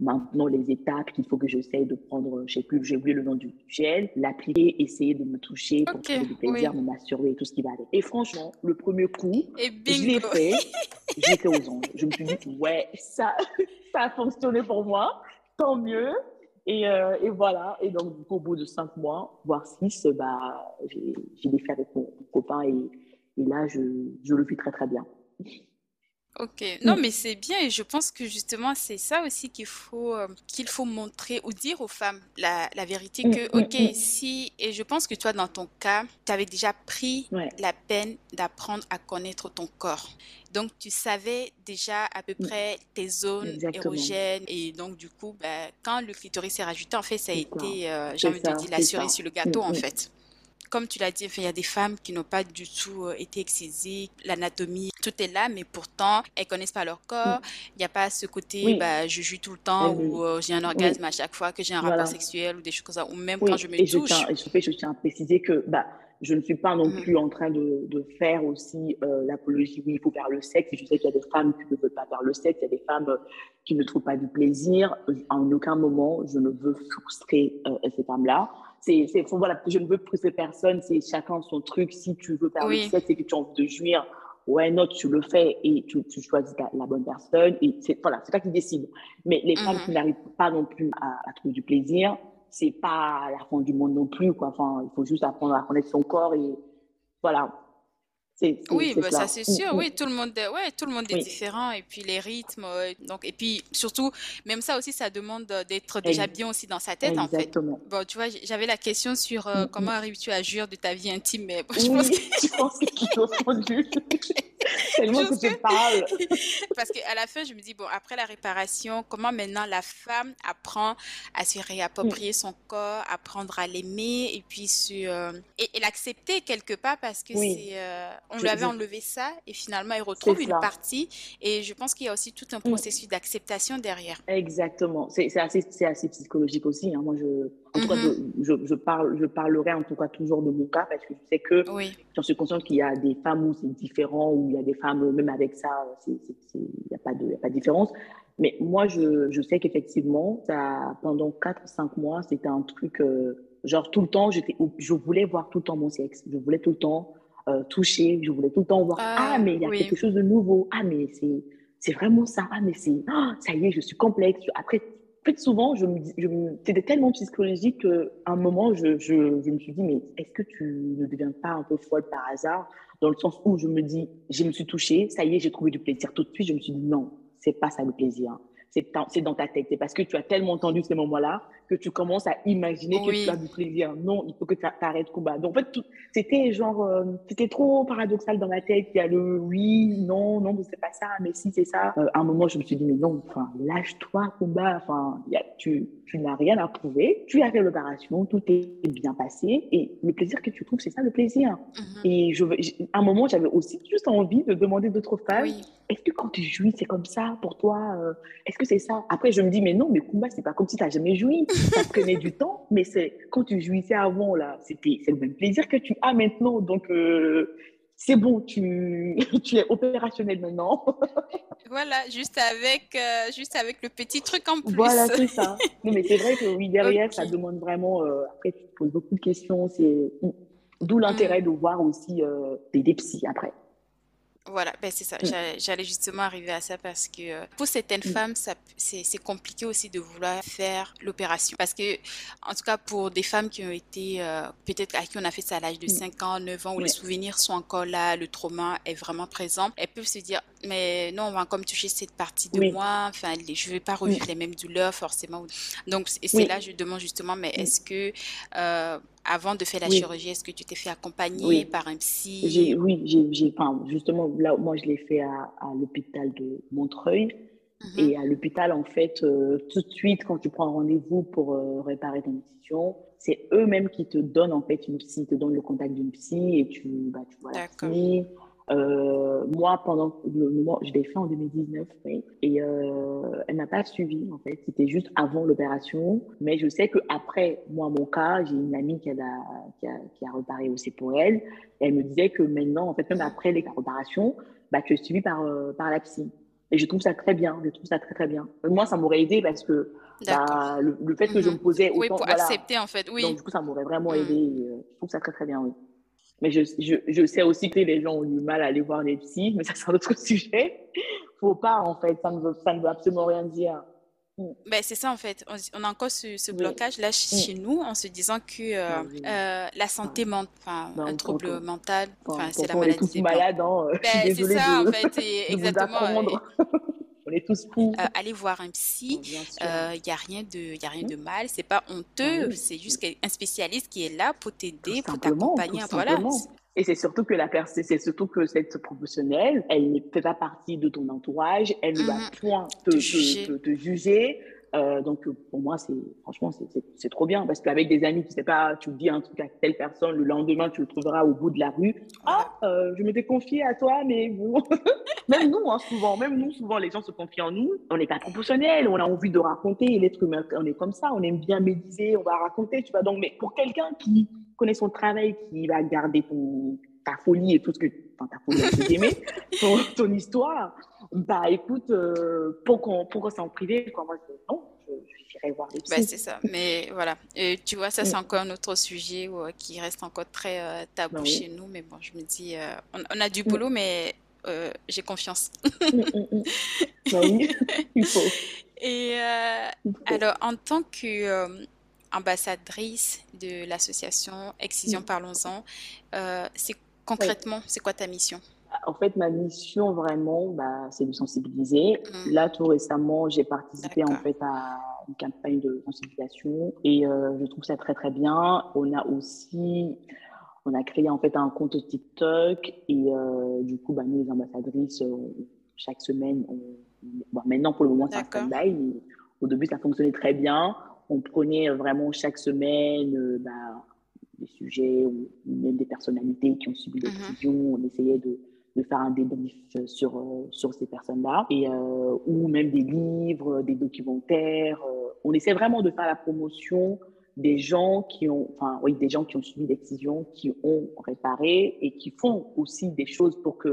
B: maintenant les étapes qu'il faut que j'essaye de prendre, je sais plus, j'ai oublié le nom du gel, l'appliquer, essayer de me toucher pour
A: Ok,
B: trouver du plaisir,
A: oui.
B: me masturber et tout ce qui va avec. Et franchement, le premier coup,
A: Et
B: je l'ai fait, j'étais aux anges. Je me suis dit, ouais, ça, ça a fonctionné pour moi, tant mieux. Et, euh, et voilà. Et donc, au bout de cinq mois, voire six, bah, j'ai fait avec mon, mon copain et, et là, je, je le vis très, très bien.
A: Ok, non,
B: Mm.
A: mais c'est bien et je pense que justement c'est ça aussi qu'il faut euh, qu'il faut montrer ou dire aux femmes la, la vérité
B: Mm,
A: que
B: mm,
A: ok
B: mm.
A: si et je pense que toi dans ton cas tu avais déjà pris
B: Ouais.
A: la peine d'apprendre à connaître ton corps donc tu savais déjà à peu près tes zones
B: Exactement.
A: érogènes et donc du coup ben, quand le clitoris s'est rajouté en fait ça a été euh, j'ai envie de dire la cerise sur le gâteau en fait comme tu l'as dit, il y a des femmes qui n'ont pas du tout euh, été excisées, l'anatomie, tout est là, mais pourtant, elles connaissent pas leur corps. Il n'y a pas ce côté,
B: Mm. Oui.
A: bah, je jouis tout le temps
B: Elles-
A: ou euh, j'ai un orgasme à chaque fois que j'ai un
B: Voilà.
A: rapport sexuel ou des choses comme ça, ou même quand je me
B: et je tiens, et je, fais- je tiens à préciser que bah, je ne suis pas non
A: Mhm.
B: plus en train de, de faire aussi euh, l'apologie, oui, il faut faire le sexe. Je sais qu'il y a des femmes qui ne veulent pas faire le sexe, il y a des femmes qui ne trouvent pas du plaisir. En aucun moment, je ne veux frustrer euh, ces femmes-là. C'est, c'est, voilà, je ne veux frustrer personne, c'est chacun son truc. Si tu veux faire
A: Oui.
B: le sexe et que tu as envie de jouir, ouais, non, tu le fais et tu, tu choisis la, la bonne personne. Et c'est, voilà, c'est toi qui décides. Mais les femmes
A: Mhm.
B: qui n'arrivent pas non plus à, à trouver du plaisir, c'est pas la fin du monde non plus, quoi. Enfin, il faut juste apprendre à connaître son corps et voilà. C'est, c'est,
A: Oui,
B: c'est
A: bah,
B: ça.
A: c'est
B: Mm,
A: sûr.
B: mm.
A: Oui, tout le monde est, ouais, tout le monde est
B: Oui.
A: différent et puis les rythmes, donc et puis surtout, même ça aussi, ça demande euh, d'être déjà bien aussi dans sa tête en fait.
B: Exactement.
A: Bon, tu vois, j'avais la question sur euh,
B: Mm,
A: comment
B: mm.
A: arrives-tu à jouir de ta vie intime, mais je
B: Oui,
A: pense que
B: tu as répondu. Tellement que tu parles.
A: Parce qu'à la fin, je me dis, bon, après la réparation, comment maintenant la femme apprend à se réapproprier son corps, apprendre à l'aimer et puis se, euh, et, et l'accepter quelque part parce que
B: Oui.
A: c'est, euh, on
B: Je-
A: lui avait enlevé ça et finalement elle retrouve une partie et je pense qu'il y a aussi tout un processus d'acceptation derrière.
B: Exactement. C'est assez, assez psychologique aussi. hein. Moi, je, en tout cas,
A: Mhm.
B: je, je, parle, je parlerai en tout cas toujours de mon cas parce que je sais que
A: Oui,
B: j'en suis consciente qu'il y a des femmes où c'est différent, où il y a des femmes, même avec ça, c'est- c'est- c'est- il n'y a, pas de- y a pas de différence. Mais moi, je, je sais qu'effectivement, ça, pendant 4-5 mois, c'était un truc, euh, genre tout le temps, j'étais, je voulais voir tout le temps mon sexe. Je voulais tout le temps euh, toucher, je voulais tout le temps voir,
A: Ah,
B: ah, mais il y a
A: oui.
B: quelque chose de nouveau. Ah, mais c'est, c'est vraiment ça. Ah, mais c'est, ah, ça y est, je suis complexe. Après, fait, souvent, je me, je c'était tellement psychologique qu'à un moment, je me suis dit, mais est-ce que tu ne deviens pas un peu folle par hasard? Dans le sens où je me dis, je me suis touchée, ça y est, j'ai trouvé du plaisir. Tout de suite, je me suis dit, non, c'est pas ça le plaisir. C'est dans ta tête. C'est parce que tu as tellement entendu ces moments-là que tu commences à imaginer que tu as du plaisir. Non, il faut que tu arrêtes combat. Donc, en fait, c'était genre, euh, c'était trop paradoxal dans ma tête. Il y a le oui, non, non, c'est pas ça, mais si, c'est ça. Euh, à un moment, je me suis dit, mais non, enfin, lâche-toi, combat. Enfin, il y a- tu, tu n'as rien à prouver. Tu as fait l'opération, tout est bien passé. Et le plaisir que tu trouves, c'est ça le plaisir.
A: Mhm.
B: Et je, à un moment, j'avais aussi juste envie de demander d'autres femmes,
A: oui,
B: est-ce que quand tu jouis, c'est comme ça pour toi euh, Est-ce que c'est ça? Après, je me dis, mais non, mais Kumba, c'est pas comme si tu n'as jamais joui. Ça prenait du temps, mais c'est quand tu jouissais avant, là, c'était c'est le même plaisir que tu as maintenant. Donc, euh, c'est bon, tu, tu es opérationnel maintenant.
A: voilà, juste avec, euh, juste avec le petit truc en plus.
B: voilà, c'est ça. Non, mais c'est vrai que oui, derrière, ça demande vraiment. euh, après, tu te poses beaucoup de questions. C'est d'où l'intérêt de voir aussi euh, des, des psys après.
A: Voilà, ben c'est ça.
B: Mm.
A: J'allais justement arriver à ça parce que euh, pour certaines
B: Mm.
A: femmes, c'est, compliqué aussi de vouloir faire l'opération. Parce que, en tout cas, pour des femmes qui ont été, euh, peut-être à qui on a fait ça à l'âge de
B: Mm.
A: 5 ans, 9 ans, où les souvenirs sont encore là, le trauma est vraiment présent, elles peuvent se dire, mais non, on va encore me toucher cette partie de
B: Oui.
A: moi, enfin, je ne vais pas revivre les mêmes douleurs forcément. Donc, c'est
B: Oui.
A: là, je demande justement, mais
B: Mm.
A: est-ce que, euh, avant de faire la
B: Oui,
A: chirurgie, est-ce que tu t'es fait accompagner
B: oui.
A: par un psy?
B: oui, j'ai, enfin, justement, là, moi, je l'ai fait à, à l'hôpital de Montreuil.
A: Mhm.
B: Et à l'hôpital, en fait, euh, tout de suite, quand tu prends un rendez-vous pour euh, réparer ton incision, c'est eux-mêmes qui te donnent, en fait, une psy, ils te donnent le contact d'une psy et tu, bah, tu vois la psy. Euh, moi, pendant le moment, je l'ai fait en 2019, oui, et euh, elle m'a pas suivi, en fait. C'était juste avant l'opération. Mais je sais que après, moi, mon cas, j'ai une amie qui a, qui a, qui a reparé aussi pour elle. Et elle me disait que maintenant, en fait, même après les réparations, bah, tu es suivi par, euh, par la psy. Et je trouve ça très bien, je trouve ça très très bien. Moi, ça m'aurait aidé parce que bah, le, le fait que je me
A: Mhm.
B: posais
A: Oui,
B: autant,
A: pour
B: voilà.
A: accepter en fait,
B: Donc
A: oui.
B: du coup, ça m'aurait vraiment
A: Mhm.
B: aidé. euh, je trouve ça très très bien, oui. Mais je, je, je sais aussi que les gens ont du mal à aller voir les psys, mais ça c'est un autre sujet. Faut pas en fait, ça ne veut, ça ne veut absolument rien dire. Mm.
A: Ben, c'est ça en fait. On, on a encore ce, ce blocage là
B: Mm.
A: chez nous en se disant que euh,
B: Oui.
A: euh, la santé mentale, enfin,
B: Ben,
A: un trouble
B: on-
A: mental, c'est la
B: pourtant, on est
A: maladie
B: tous malades, hein. Je suis
A: Ben, c'est ça en
B: de,
A: fait, et exactement.
B: On est tous fous.
A: euh, aller voir un psy,
B: sûr.
A: il n'y a rien de, y a rien de mal, c'est pas
B: Ah
A: honteux,
B: oui,
A: c'est juste qu'un spécialiste qui est là pour t'aider, pour t'accompagner.
B: tout
A: Voilà.
B: simplement. Et c'est surtout que la personne, c'est surtout que cette professionnelle, elle ne fait pas partie de ton entourage, elle ne va
A: Mhm.
B: point te,
A: Te
B: te,
A: juger.
B: te, te juger. Euh, donc euh, pour moi, c'est franchement, c'est- trop bien parce qu'avec des amis, tu sais pas, tu dis un truc à telle personne, le lendemain, tu le trouveras au bout de la rue. Ah, euh, je m'étais confiée à toi, mais bon. même nous, hein, souvent, même nous, souvent, les gens se confient en nous. On n'est pas proportionnel, on a envie de raconter. L'être humain, on est comme ça, on aime bien médiser, on va raconter, tu vois. Donc, mais pour quelqu'un qui connaît son travail, qui va garder ton, ta folie et tout ce que, enfin, ta folie, entre guillemets, ton, ton histoire, bah, écoute, euh, pour qu'on, pour qu'on s'en privé, quoi, moi, je, non, j'irai voir les psys.
A: c'est ça. Mais voilà, Et tu vois, ça, c'est
B: Mm.
A: encore un autre sujet ouais, qui reste encore très euh, tabou
B: Bah
A: chez nous. Mais bon, je me dis, euh, on, on a du
B: Mm.
A: boulot, mais euh, j'ai confiance.
B: Mm. Bah oui, il faut,
A: Et euh,
B: il faut.
A: alors, en tant que euh, ambassadrice de l'association Excision. Parlons-en, euh, c'est
B: Oui.
A: concrètement, c'est quoi ta mission?
B: En fait, ma mission vraiment, bah, c'est de sensibiliser.
A: Mm.
B: Là, tout récemment, j'ai participé en fait à une campagne de sensibilisation et euh, je trouve ça très très bien. On a aussi, on a créé en fait un compte TikTok et euh, du coup, bah, nous les ambassadrices, euh, chaque semaine, on, bon, maintenant pour le moment c'est un stand-by, mais au début ça fonctionnait très bien. On prenait vraiment chaque semaine euh, bah, des sujets ou même des personnalités qui ont subi
A: Mhm.
B: l'excision. On essayait de, de faire un débrief sur, euh, sur ces personnes-là, et, euh, ou même des livres, des documentaires. euh, on essaie vraiment de faire la promotion des gens qui ont, enfin, oui, des gens qui ont subi l'excision, qui ont réparé et qui font aussi des choses pour que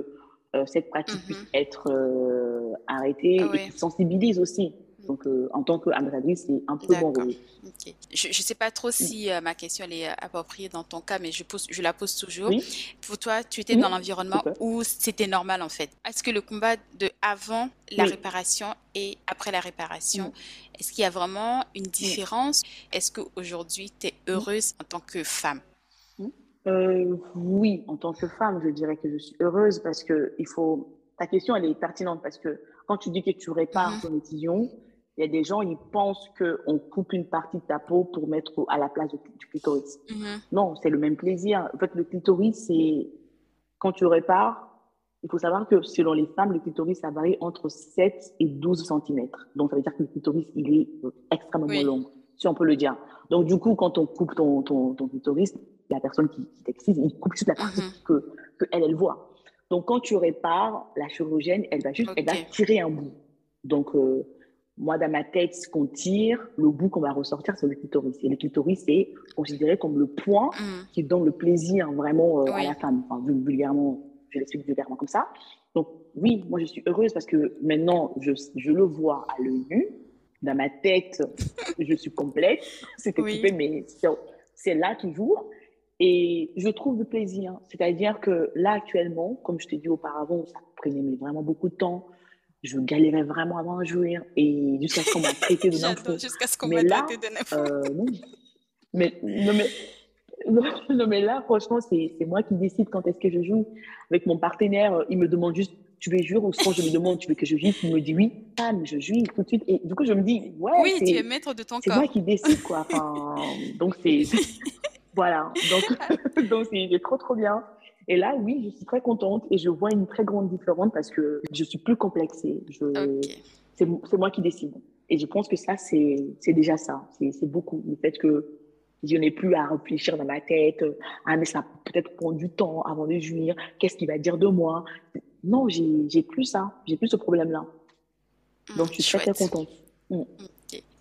B: euh, cette pratique
A: Mhm.
B: puisse être euh, arrêtée
A: Ah
B: et qui sensibilise aussi. Donc, euh, en tant qu'ambassadrice, c'est un peu mon rôle.
A: Ok. Je ne sais pas trop
B: Mm.
A: si euh, ma question elle est appropriée dans ton cas, mais je, pose, je la pose toujours.
B: Oui,
A: Pour toi, tu étais
B: oui,
A: dans l'environnement où c'était normal en fait. Est-ce que le combat de avant la
B: Oui.
A: réparation et après la réparation,
B: Mm.
A: est-ce qu'il y a vraiment une différence? Est-ce qu'aujourd'hui, tu es
B: Mm.
A: heureuse en tant que femme?
B: Euh, oui, en tant que femme, je dirais que je suis heureuse parce que il faut. Ta question, elle est pertinente parce que quand tu dis que tu répares
A: Mhm.
B: ton incision, il y a des gens, ils pensent qu'on coupe une partie de ta peau pour mettre à la place du, clitoris.
A: Mhm.
B: Non, c'est le même plaisir. En fait, le clitoris, c'est quand tu répares, il faut savoir que selon les femmes, le clitoris, ça varie entre 7 et 12 cm. Donc, ça veut dire que le clitoris, il est euh, extrêmement
A: Oui.
B: long, si on peut le dire. Donc, du coup, quand on coupe ton, ton, ton clitoris, la personne qui, qui t'excise, il coupe juste la partie
A: Mhm.
B: que, que elle, elle voit. Donc, quand tu répares, la chirurgienne, elle va juste, elle va tirer un bout. Donc, euh, moi, dans ma tête, ce qu'on tire, le bout qu'on va ressortir, c'est le clitoris. Et le clitoris, c'est considéré comme le point
A: Mhm.
B: qui donne le plaisir vraiment euh, à
A: Oui.
B: la femme. Enfin, vul- vulgairement, je l'explique vulgairement comme ça. Donc, oui, moi, je suis heureuse parce que maintenant, je, je le vois à l'œil nu. Dans ma tête, je suis complète. C'est
A: Oui.
B: occupé, mais c'est- là toujours. Et je trouve du plaisir. C'est-à-dire que là, actuellement, comme je t'ai dit auparavant, ça prenait vraiment beaucoup de temps. Je galérais vraiment avant de jouir. Et jusqu'à ce qu'on m'a traité de nympho.
A: jusqu'à ce qu'on m'a traité de nympho.
B: Euh, non. Mais, non, mais, non, mais là, franchement, c'est c'est moi qui décide quand est-ce que je joue. Avec mon partenaire, euh, il me demande juste, tu veux jouer ou quand je lui demande, tu veux que je joue, il me dit oui, ah, mais je joue tout de suite. Et du coup, je me dis, ouais,
A: Oui, tu es
B: c'est
A: maître de ton
B: c'est
A: corps.
B: moi qui décide, quoi. Enfin, donc, c'est Voilà, donc donc c'est trop trop bien. Et là, oui, je suis très contente et je vois une très grande différence parce que je suis plus complexée. Je... C'est moi qui décide. Et je pense que ça, c'est déjà ça. C'est beaucoup. Le fait que je n'ai plus à réfléchir dans ma tête. Ah, mais ça peut-être prendre du temps avant de jouir. Qu'est-ce qu'il va dire de moi? Non, j'ai plus ça. J'ai plus ce problème-là. Donc, je suis très, très contente. Mm.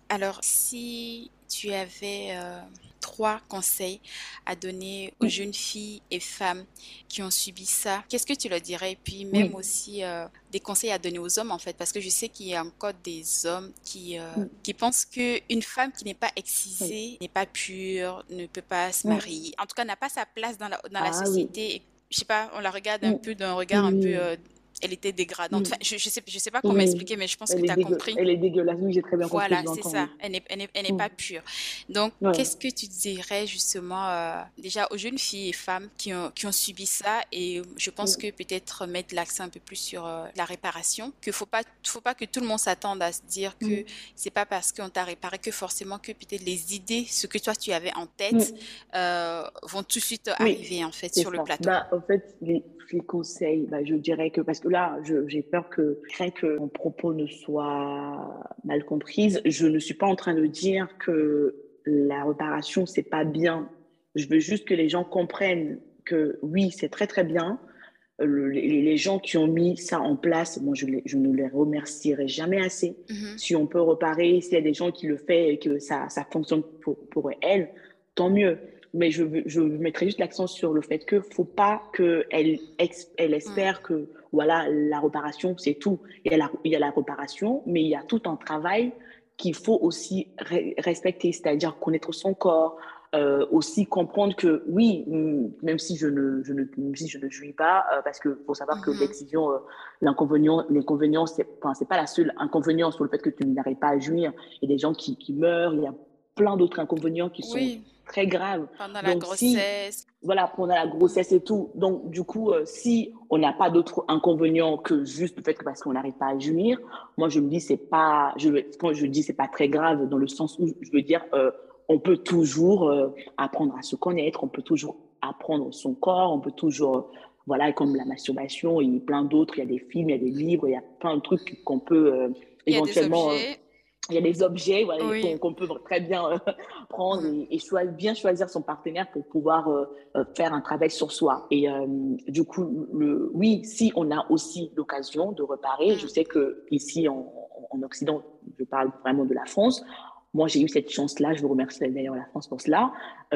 A: Alors, si tu avais euh, trois conseils à donner aux jeunes filles et femmes qui ont subi ça, qu'est-ce que tu leur dirais? Et puis même aussi euh, des conseils à donner aux hommes en fait, parce que je sais qu'il y a encore des hommes qui, euh, qui pensent qu'une femme qui n'est pas excisée, n'est pas pure, ne peut pas se marier, en tout cas n'a pas sa place dans la, dans la ah société. Je sais pas, on la regarde un peu d'un regard un peu elle était dégradante. Enfin, je, je sais, je sais pas comment expliquer, mais je pense que tu as compris.
B: Elle est dégueulasse, oui, j'ai très bien
A: compris. Voilà, c'est ça. Elle n'est elle elle mm. pas pure. Donc, qu'est-ce que tu dirais justement euh, déjà aux jeunes filles et femmes qui ont, qui ont subi ça Et je pense mm. que peut-être mettre l'accent un peu plus sur euh, la réparation, qu'il faut pas, faut pas que tout le monde s'attende à se dire que mm. c'est pas parce qu'on t'a réparé que forcément que peut-être les idées, ce que toi tu avais en tête, euh, vont tout de suite arriver en fait sur le plateau.
B: Bah, en fait, les, les conseils, bah, je dirais que parce que là, j'ai peur que, crains que mon propos ne soit mal comprise. Je ne suis pas en train de dire que la réparation, c'est pas bien. Je veux juste que les gens comprennent que oui, c'est très très bien. les, gens qui ont mis ça en place, moi, je, je ne les remercierai jamais assez. Mm-hmm. Si on peut reparer, s'il y a des gens qui le font et que ça, ça fonctionne pour, pour elles, tant mieux mais je, je mettrai juste l'accent sur le fait que faut pas qu'elle elle espère que voilà la réparation c'est tout. Il y, a la, il y a la réparation, mais il y a tout un travail qu'il faut aussi respecter, c'est-à-dire connaître son corps, euh, aussi comprendre que oui, même si je ne, je ne, si je ne jouis pas, euh, parce que faut savoir que mm-hmm. l'excision, euh, l'inconvénient, l'inconvénient, c'est, enfin, pas la seule inconvénient sur le fait que tu n'arrives pas à jouir. Il y a des gens qui, qui meurent, il y a plein d'autres inconvénients qui sont très grave.
A: Pendant la grossesse.
B: voilà, pendant la grossesse et tout. Donc, du coup, euh, si on n'a pas d'autres inconvénients que juste le fait que parce qu'on n'arrive pas à jouir, moi, je me dis, c'est pas, je, quand je dis, c'est pas très grave dans le sens où je veux dire, euh, on peut toujours euh, apprendre à se connaître, on peut toujours apprendre son corps, on peut toujours, voilà, comme la masturbation et plein d'autres, il y a des films, il y a des livres, il y a plein de trucs qu'on peut éventuellement il y a des objets voilà, qu'on peut très bien euh, prendre et, bien choisir son partenaire pour pouvoir euh, euh, faire un travail sur soi. Et du coup, le, oui, si on a aussi l'occasion de reparer, je sais que ici en, en, Occident, je parle vraiment de la France. Moi, j'ai eu cette chance-là, je vous remercie d'ailleurs la France pour cela.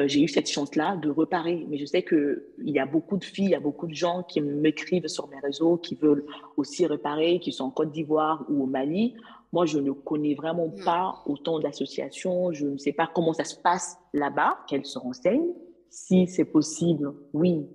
B: j'ai eu cette chance-là de reparer, mais je sais que il y a beaucoup de filles, il y a beaucoup de gens qui m'écrivent sur mes réseaux, qui veulent aussi réparer, qui sont en Côte d'Ivoire ou au Mali. Moi, je ne connais vraiment mm. pas autant d'associations. Je ne sais pas comment ça se passe là-bas, qu'elles se renseignent. Si c'est possible, oui.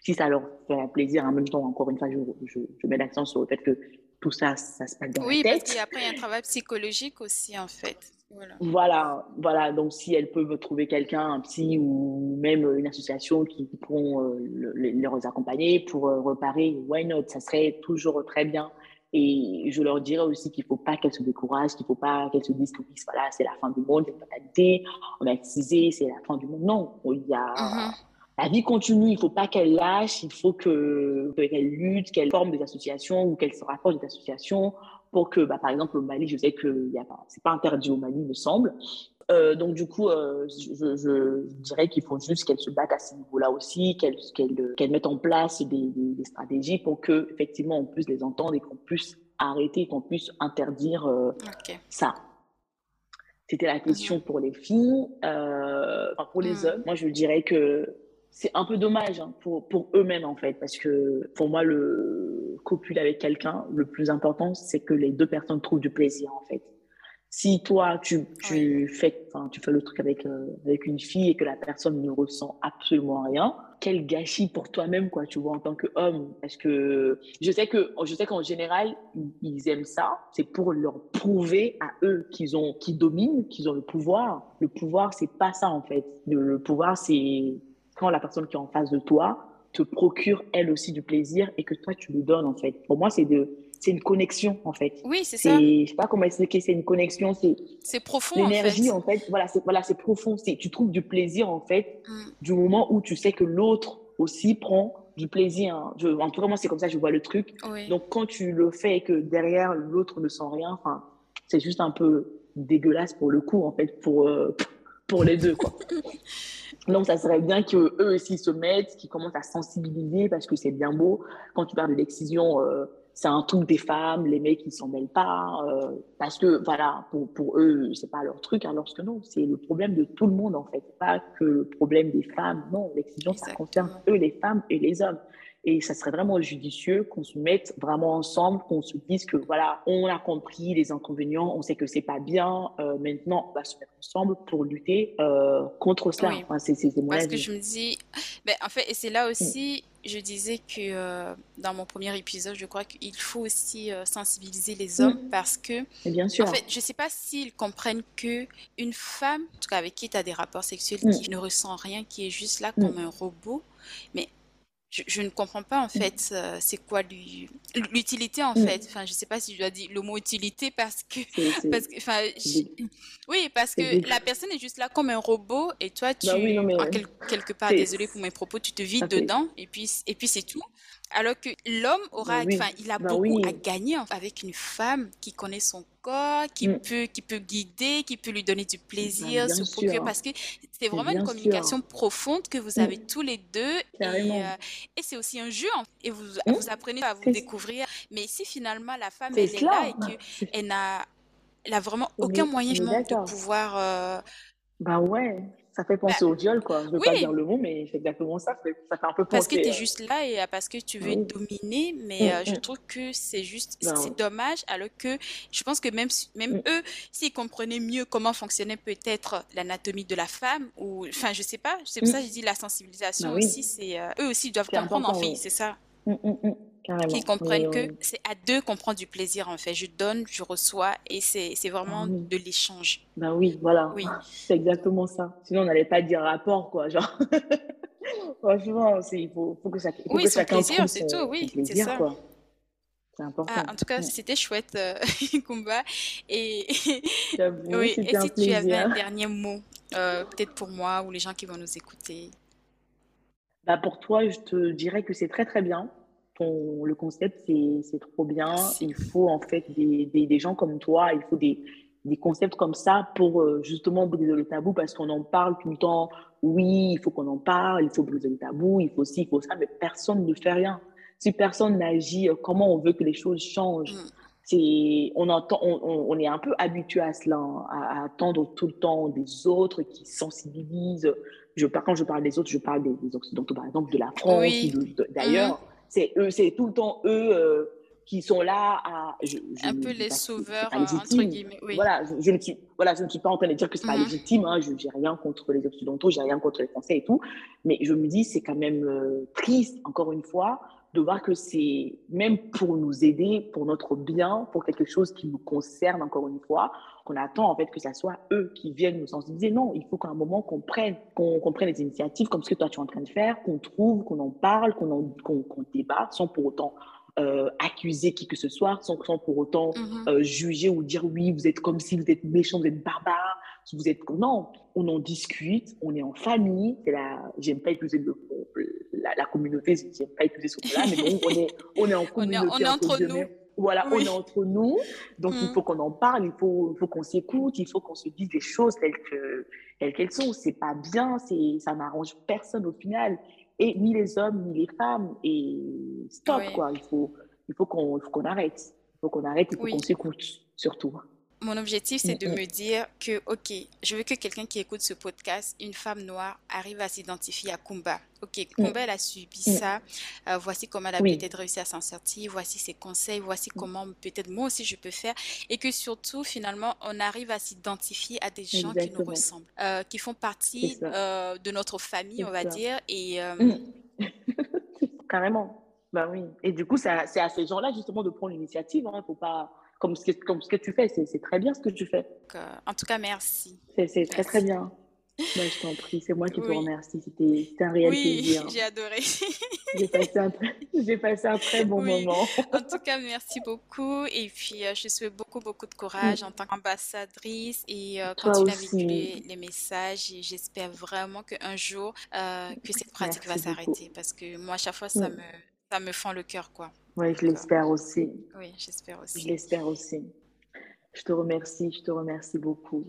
B: Si ça leur fait plaisir, en même temps, encore une fois, je, je, mets l'accent sur le fait que tout ça, ça se passe dans
A: oui,
B: la tête.
A: Oui, parce qu'après, il y a un travail psychologique aussi, en fait.
B: Voilà. voilà. voilà, Donc, si elles peuvent trouver quelqu'un, un psy ou même une association qui pourront euh, les, accompagner pour euh, reparer, why not? Ça serait toujours très bien. Et je leur dirais aussi qu'il ne faut pas qu'elles se découragent, qu'il ne faut pas qu'elles se disent que voilà, c'est la fin du monde, c'est fatalité, on a excisé, c'est la fin du monde. Non, il y a, mm-hmm. la vie continue, il ne faut pas qu'elles lâchent, il faut qu'elles luttent, qu'elles forment des associations ou qu'elles se rapprochent des associations pour que, bah, par exemple, au Mali, je sais que ce n'est pas interdit au Mali, il me semble, euh, donc du coup, euh, je, je, dirais qu'il faut juste qu'elles se battent à ce niveau-là aussi, qu'elles qu'elles mettent en place des, des, stratégies pour que effectivement on puisse les entendre et qu'on puisse arrêter, qu'on puisse interdire euh, ça. C'était la question mhm. pour les filles. Enfin, pour les mhm. hommes, moi je dirais que c'est un peu dommage hein, pour, pour eux-mêmes en fait, parce que pour moi le copuler avec quelqu'un, le plus important c'est que les deux personnes trouvent du plaisir en fait si toi, tu, tu, fais, tu fais le truc avec, euh, avec une fille et que la personne ne ressent absolument rien, quel gâchis pour toi-même, quoi, tu vois, en tant qu'homme. Parce que je sais que, je sais qu'en général, ils aiment ça. C'est pour leur prouver à eux qu'ils ont, qu'ils dominent, qu'ils ont le pouvoir. Le pouvoir, c'est pas ça, en fait. Le, pouvoir, c'est quand la personne qui est en face de toi te procure elle aussi du plaisir et que toi, tu lui donnes, en fait. Pour moi, c'est de, c'est une connexion en fait.
A: Oui, c'est ça.
B: Je sais pas comment expliquer, c'est une connexion, c'est
A: c'est profond
B: l'énergie en fait. Voilà, c'est voilà, c'est profond. C'est tu trouves du plaisir en fait mm. du moment où tu sais que l'autre aussi prend du plaisir. Je, en tout cas, moi c'est comme ça je vois le truc. Donc quand tu le fais et que derrière l'autre ne sent rien, enfin c'est juste un peu dégueulasse pour le coup en fait pour euh, pour les deux quoi. Donc, ça serait bien qu'eux aussi se mettent, qu'ils commencent à sensibiliser parce que c'est bien beau. Quand tu parles de l'excision, euh, c'est un truc des femmes, les mecs, ils s'en mêlent pas. Euh, parce que, voilà, pour, pour eux, c'est pas leur truc, alors que non, c'est le problème de tout le monde, en fait. Pas que le problème des femmes. Non, l'excision, ça concerne eux, les femmes et les hommes. Et ça serait vraiment judicieux qu'on se mette vraiment ensemble, qu'on se dise que voilà, on a compris les inconvénients, on sait que c'est pas bien. Euh, maintenant, on va se mettre ensemble pour lutter euh, contre cela.
A: Oui. Enfin, c'est, Parce que je me dis, ben, en fait, et c'est là aussi, je disais que euh, dans mon premier épisode, je crois qu'il faut aussi sensibiliser les hommes mm. parce que,
B: bien sûr.
A: en fait, je sais pas s'ils comprennent que une femme, en tout cas avec qui tu as des rapports sexuels, mm. qui ne ressent rien, qui est juste là comme mm. un robot, mais je, ne comprends pas en fait euh, c'est quoi l'utilité en mm. fait. Enfin, je sais pas si je dois dire le mot utilité parce que parce que enfin oui parce que la personne est juste là comme un robot et toi bah tu quelque part désolé pour mes propos tu te vides dedans et puis et puis c'est tout. Alors que l'homme aura, bah enfin, il a bah beaucoup à gagner avec une femme qui connaît son corps, qui mm. peut, qui peut guider, qui peut lui donner du plaisir, se parce que c'est vraiment une communication profonde que vous mm. avez tous les deux. Et, euh, et c'est aussi un jeu, et vous, mm. vous apprenez à vous découvrir. Mais si finalement la femme, elle est là et qu'elle n'a, elle a vraiment aucun moyen de pouvoir. Euh,
B: bah ouais ça fait penser bah, au viol, quoi. Je veux pas dire le mot, mais c'est exactement ça. Ça fait un peu penser.
A: Parce que tu es juste là et parce que tu veux dominer, mais euh, je trouve que c'est juste, ben c'est dommage, alors que je pense que même, même eux, s'ils comprenaient mieux comment fonctionnait peut-être l'anatomie de la femme, ou, enfin, je sais pas, c'est pour ça que je dis la sensibilisation ben aussi, c'est, euh, eux aussi doivent comprendre, en fait, c'est ça qui comprennent que c'est à deux qu'on prend du plaisir en fait. Je donne, je reçois et c'est vraiment ah de l'échange.
B: Ben oui, voilà. Oui. C'est exactement ça. Sinon, on n'allait pas dire rapport quoi. Genre, franchement, il faut, faut, que, ça, faut
A: oui,
B: que
A: chacun plaisir, c'est tout. Oui, c'est ça.
B: C'est important.
A: Ah, en tout cas, c'était chouette, euh, Kumba. Et, oui, et si tu avais un dernier mot, euh, peut-être pour moi ou les gens qui vont nous écouter?
B: Bah Pour toi, je te dirais que c'est très très bien ton, le concept, c'est trop bien. Il faut en fait des, des, des, gens comme toi, il faut des, des concepts comme ça pour euh, justement briser le tabou parce qu'on en parle tout le temps. Oui, il faut qu'on en parle, il faut briser le tabou, il faut ci, il faut ça, mais personne ne fait rien. Si personne n'agit, euh, comment on veut que les choses changent? Mm. C'est, on, entend, on, on, est un peu habitué à cela, hein, à, attendre tout le temps des autres qui sensibilisent. Je, quand je parle des autres, je parle des, Occidentaux, par exemple, de la France, d'ailleurs. Mm c'est eux, c'est tout le temps eux euh, qui sont là à.
A: un peu les sauveurs, entre guillemets. Oui.
B: Voilà, je, ne suis, voilà, je ne suis pas en train de dire que c'est pas mhm. légitime. Hein, je n'ai rien contre les Occidentaux, j'ai rien contre les Français et tout. Mais je me dis, c'est quand même euh, triste, encore une fois, de voir que c'est même pour nous aider, pour notre bien, pour quelque chose qui nous concerne, encore une fois, qu'on attend en fait que ce soit eux qui viennent nous sensibiliser. Non, il faut qu'à un moment qu'on prenne, qu'on prenne des initiatives comme ce que toi tu es en train de faire, qu'on trouve, qu'on en parle, qu'on qu'on débat, sans pour autant euh, accuser qui que ce soit, sans, sans pour autant mm-hmm. euh, juger ou dire oui, vous êtes comme si vous êtes méchant, vous êtes barbare, vous êtes non, on en discute, on est en famille. C'est la, j'aime pas utiliser le, la, la communauté, j'aime pas utiliser ce mot-là, mais bon, on est, on est en communauté.
A: on est, entre nous.
B: Voilà, on est entre nous, donc il mm. faut qu'on en parle, il faut, il faut qu'on s'écoute, il faut qu'on se dise des choses telles que telles qu'elles sont. C'est pas bien, c'est ça n'arrange personne au final, et ni les hommes ni les femmes. Et stop quoi, il faut il faut qu'on qu'on arrête, il faut qu'on arrête, il faut qu'on s'écoute surtout.
A: Mon objectif, c'est de me dire que, OK, je veux que quelqu'un qui écoute ce podcast, une femme noire, arrive à s'identifier à Kumba. OK, Kumba, elle a subi ça. Euh, voici comment elle a peut-être réussi à s'en sortir. Voici ses conseils. Voici comment peut-être moi aussi je peux faire. Et que surtout, finalement, on arrive à s'identifier à des gens qui nous ressemblent, euh, qui font partie euh, de notre famille, on va dire. Et,
B: Carrément. Ben oui. Et du coup, c'est à, à, ces gens-là, justement, de prendre l'initiative. Il hein. ne faut pas comme ce, que, comme ce que tu fais. C'est très bien ce que tu fais.
A: en tout cas, merci.
B: C'est très, très bien. Bah, je t'en prie, c'est moi qui te remercie. C'était un réel plaisir.
A: Oui, j'ai adoré.
B: j'ai passé, un, passé un très bon moment.
A: en tout cas, merci beaucoup. Et puis, euh, je souhaite beaucoup, beaucoup de courage en tant qu'ambassadrice et euh, continue à véhiculer les messages. Et j'espère vraiment qu'un jour, euh, que cette pratique va s'arrêter. Parce que moi, à chaque fois, ça, me, ça me fend le cœur. quoi.
B: Oui, je l'espère aussi.
A: Oui, j'espère aussi.
B: Je l'espère aussi. Je te remercie, je te remercie beaucoup.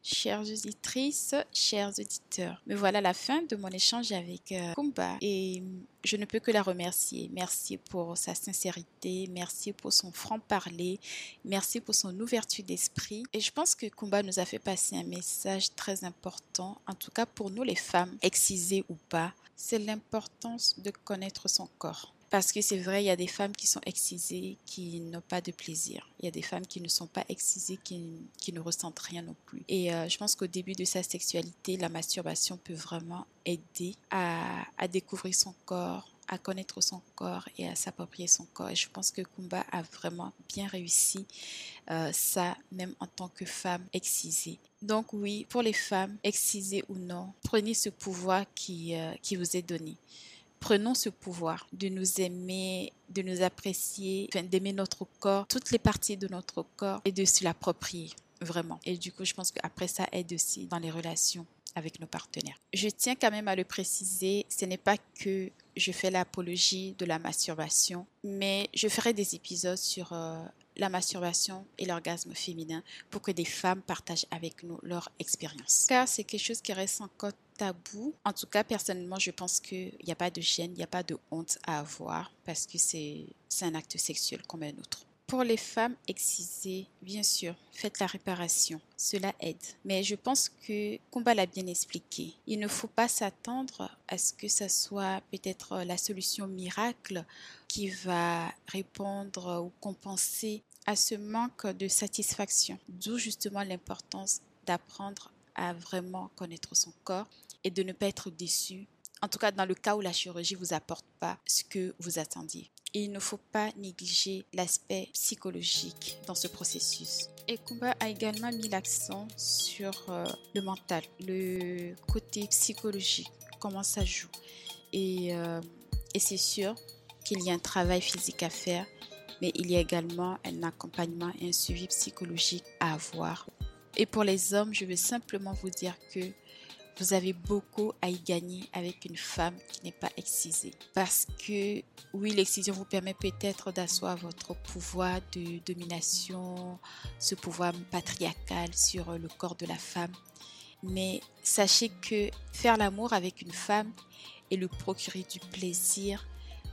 A: Chères auditrices, chers auditeurs, me voilà la fin de mon échange avec euh, Kumba et je ne peux que la remercier. Merci pour sa sincérité, merci pour son franc-parler, merci pour son ouverture d'esprit. Et je pense que Kumba nous a fait passer un message très important, en tout cas pour nous les femmes, excisées ou pas, c'est l'importance de connaître son corps. Parce que c'est vrai, il y a des femmes qui sont excisées, qui n'ont pas de plaisir. Il y a des femmes qui ne sont pas excisées, qui, qui ne ressentent rien non plus. Et euh, je pense qu'au début de sa sexualité, la masturbation peut vraiment aider à, découvrir son corps, à connaître son corps et à s'approprier son corps. Et je pense que Kumba a vraiment bien réussi euh, ça, même en tant que femme excisée. Donc oui, pour les femmes, excisées ou non, prenez ce pouvoir qui, euh, qui vous est donné. Prenons ce pouvoir de nous aimer, de nous apprécier, d'aimer notre corps, toutes les parties de notre corps et de se l'approprier vraiment. Et du coup, je pense qu'après ça aide aussi dans les relations avec nos partenaires. Je tiens quand même à le préciser, ce n'est pas que je fais l'apologie de la masturbation, mais je ferai des épisodes sur euh, la masturbation et l'orgasme féminin pour que des femmes partagent avec nous leur expérience. Car c'est quelque chose qui reste encore tabou. En tout cas, personnellement, je pense qu'il n'y a pas de gêne, il n'y a pas de honte à avoir parce que c'est un acte sexuel comme un autre. Pour les femmes excisées, bien sûr, faites la réparation. Cela aide. Mais je pense que Combat l'a bien expliqué. Il ne faut pas s'attendre à ce que ce soit peut-être la solution miracle qui va répondre ou compenser à ce manque de satisfaction. D'où justement l'importance d'apprendre à vraiment connaître son corps et de ne pas être déçu. En tout cas, dans le cas où la chirurgie vous apporte pas ce que vous attendiez. Et il ne faut pas négliger l'aspect psychologique dans ce processus. Et Kumba a également mis l'accent sur euh, le mental, le côté psychologique, comment ça joue. Et, euh, et c'est sûr qu'il y a un travail physique à faire, mais il y a également un accompagnement et un suivi psychologique à avoir. Et pour les hommes, je veux simplement vous dire que vous avez beaucoup à y gagner avec une femme qui n'est pas excisée. Parce que oui, l'excision vous permet peut-être d'asseoir votre pouvoir de domination, ce pouvoir patriarcal sur le corps de la femme. Mais sachez que faire l'amour avec une femme et le procurer du plaisir,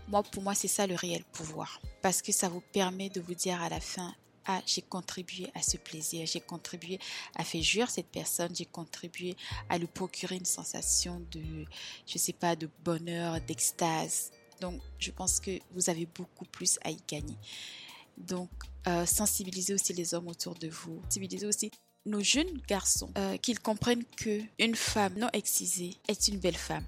A: moi, pour moi, c'est ça le réel pouvoir. Parce que ça vous permet de vous dire à la fin, ah, j'ai contribué à ce plaisir, j'ai contribué à faire jouir cette personne, j'ai contribué à lui procurer une sensation de, je sais pas, de bonheur, d'extase. Donc, je pense que vous avez beaucoup plus à y gagner. Donc, euh, sensibiliser aussi les hommes autour de vous, sensibiliser aussi nos jeunes garçons, euh, qu'ils comprennent que une femme non excisée est une belle femme,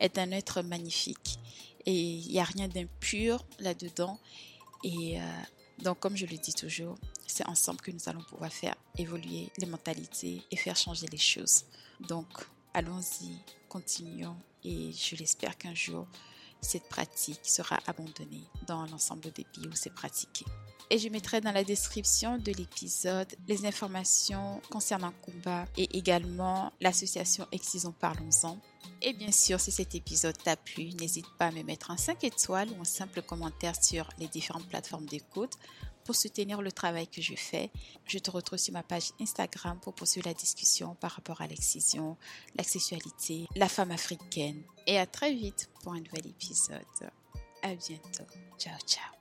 A: est un être magnifique et il n'y a rien d'impur là-dedans. Euh, donc, comme je le dis toujours, c'est ensemble que nous allons pouvoir faire évoluer les mentalités et faire changer les choses. Donc, allons-y, continuons et je l'espère qu'un jour, cette pratique sera abandonnée dans l'ensemble des pays où c'est pratiqué. Et je mettrai dans la description de l'épisode les informations concernant Kumba et également l'association Excisons Parlons-en. Et bien sûr, si cet épisode t'a plu, n'hésite pas à me mettre un 5 étoiles ou un simple commentaire sur les différentes plateformes d'écoute pour soutenir le travail que je fais. Je te retrouve sur ma page Instagram pour poursuivre la discussion par rapport à l'excision, la sexualité, la femme africaine. Et à très vite pour un nouvel épisode. À bientôt. Ciao, ciao.